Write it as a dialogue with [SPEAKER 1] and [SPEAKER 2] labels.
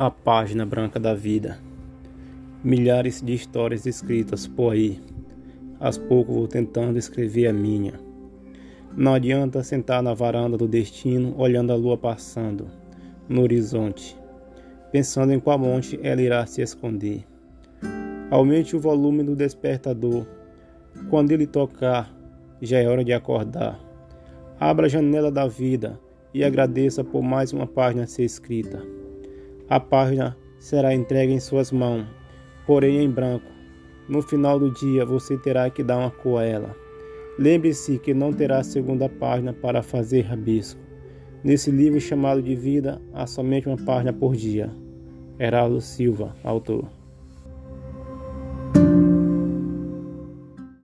[SPEAKER 1] A página branca da vida. Milhares de histórias escritas por aí. Aos poucos vou tentando escrever a minha. Não adianta sentar na varanda do destino, olhando a lua passando no horizonte, pensando em qual monte ela irá se esconder. Aumente o volume do despertador. Quando ele tocar, já é hora de acordar. Abra a janela da vida e agradeça por mais uma página ser escrita. A página será entregue em suas mãos, porém em branco. No final do dia você terá que dar uma cor a ela. Lembre-se que não terá segunda página para fazer rabisco. Nesse livro chamado de vida, há somente uma página por dia. Heraldo Silva, autor.